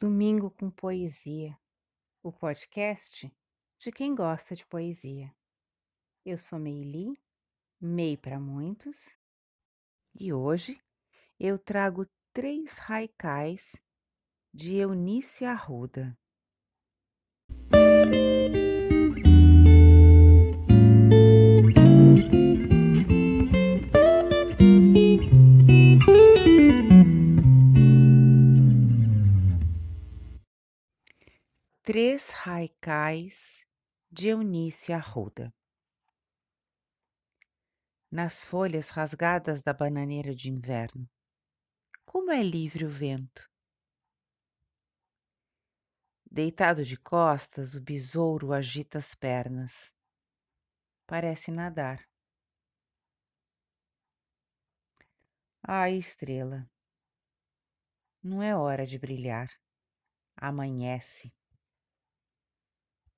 Domingo com Poesia, o podcast de quem gosta de poesia. Eu sou Meili, Mei para muitos, e hoje eu trago três haikais de Eunice Arruda. Três Haikais de Eunice Arruda Nas folhas rasgadas da bananeira de inverno, como é livre o vento. Deitado de costas, o besouro agita as pernas. Parece nadar. Ai, estrela, não é hora de brilhar. Amanhece.